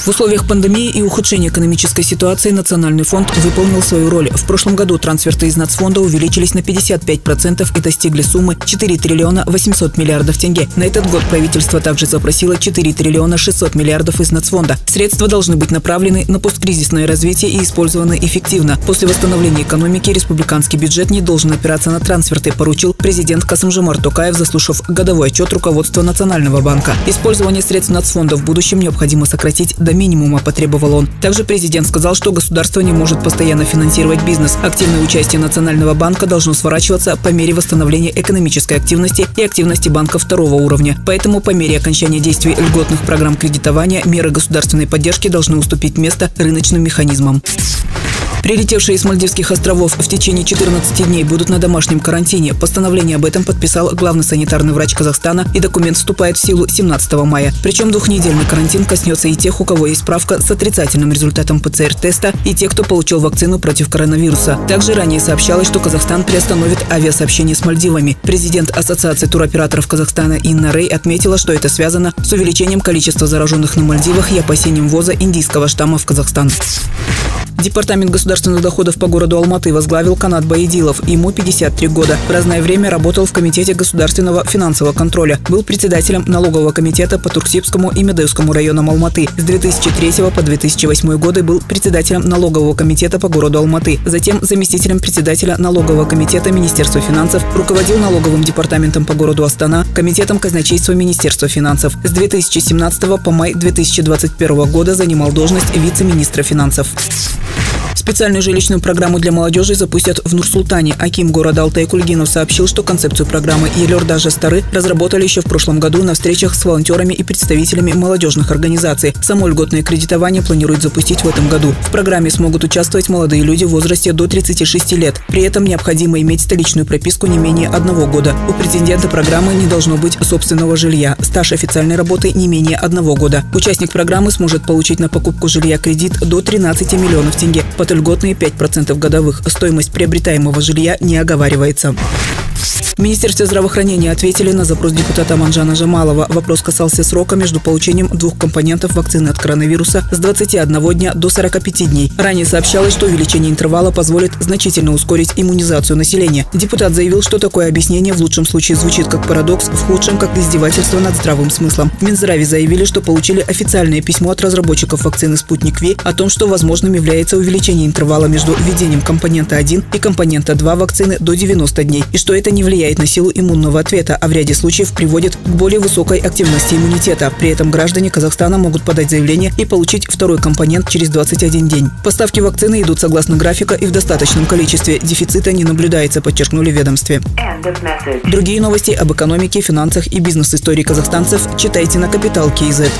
В условиях пандемии и ухудшения экономической ситуации Национальный фонд выполнил свою роль. В прошлом году трансферты из нацфонда увеличились на 55% и достигли суммы 4 триллиона 800 миллиардов тенге. На этот год правительство также запросило 4 триллиона 600 миллиардов из нацфонда. Средства должны быть направлены на посткризисное развитие и использованы эффективно. После восстановления экономики республиканский бюджет не должен опираться на трансферты, поручил президент Касымжимар Токаев, заслушав годовой отчет руководства Национального банка. Использование средств нацфонда в будущем необходимо сократить до до минимума, потребовал он. Также президент сказал, что государство не может постоянно финансировать бизнес. Активное участие Национального банка должно сворачиваться по мере восстановления экономической активности и активности банка второго уровня. Поэтому по мере окончания действий льготных программ кредитования меры государственной поддержки должны уступить место рыночным механизмам. Прилетевшие из Мальдивских островов в течение 14 дней будут на домашнем карантине. Постановление об этом подписал главный санитарный врач Казахстана, и документ вступает в силу 17 мая. Причем двухнедельный карантин коснется и тех, у кого есть справка с отрицательным результатом ПЦР-теста, и тех, кто получил вакцину против коронавируса. Также ранее сообщалось, что Казахстан приостановит авиасообщение с Мальдивами. Президент Ассоциации туроператоров Казахстана Инна Рей отметила, что это связано с увеличением количества зараженных на Мальдивах и опасением ввоза индийского штамма в Казахстан. Департамент государственных доходов по городу Алматы возглавил Канат Баедилов. Ему 53 года. В разное время работал в Комитете государственного финансового контроля. Был председателем налогового комитета по Турксибскому и Медеевскому районам Алматы. С 2003 по 2008 годы был председателем налогового комитета по городу Алматы. Затем заместителем председателя налогового комитета Министерства финансов. Руководил налоговым департаментом по городу Астана, комитетом казначейства Министерства финансов. С 2017 по май 2021 года занимал должность вице-министра финансов. Специальную жилищную программу для молодежи запустят в Нур-Султане. Аким города Алтай Кульгинов сообщил, что концепцию программы «Елер даже стары» разработали еще в прошлом году на встречах с волонтерами и представителями молодежных организаций. Само льготное кредитование планируют запустить в этом году. В программе смогут участвовать молодые люди в возрасте до 36 лет. При этом необходимо иметь столичную прописку не менее одного года. У претендента программы не должно быть собственного жилья. Стаж официальной работы не менее одного года. Участник программы сможет получить на покупку жилья кредит до 13 миллионов тенге под льготные 5% годовых. Стоимость приобретаемого жилья не оговаривается. В Министерстве здравоохранения ответили на запрос депутата Манжана Жамалова. Вопрос касался срока между получением двух компонентов вакцины от коронавируса с 21 дня до 45 дней. Ранее сообщалось, что увеличение интервала позволит значительно ускорить иммунизацию населения. Депутат заявил, что такое объяснение в лучшем случае звучит как парадокс, в худшем как издевательство над здравым смыслом. В Минздраве заявили, что получили официальное письмо от разработчиков вакцины «Спутник Ви» о том, что возможным является увеличение интервала между введением компонента 1 и компонента 2 вакцины до 90 дней, и что это не влияет влияет на силу иммунного ответа, а в ряде случаев приводит к более высокой активности иммунитета. При этом граждане Казахстана могут подать заявление и получить второй компонент через 21 день. Поставки вакцины идут согласно графика и в достаточном количестве. Дефицита не наблюдается, подчеркнули в ведомстве. Другие новости об экономике, финансах и бизнес-истории казахстанцев читайте на Капитал Киезет.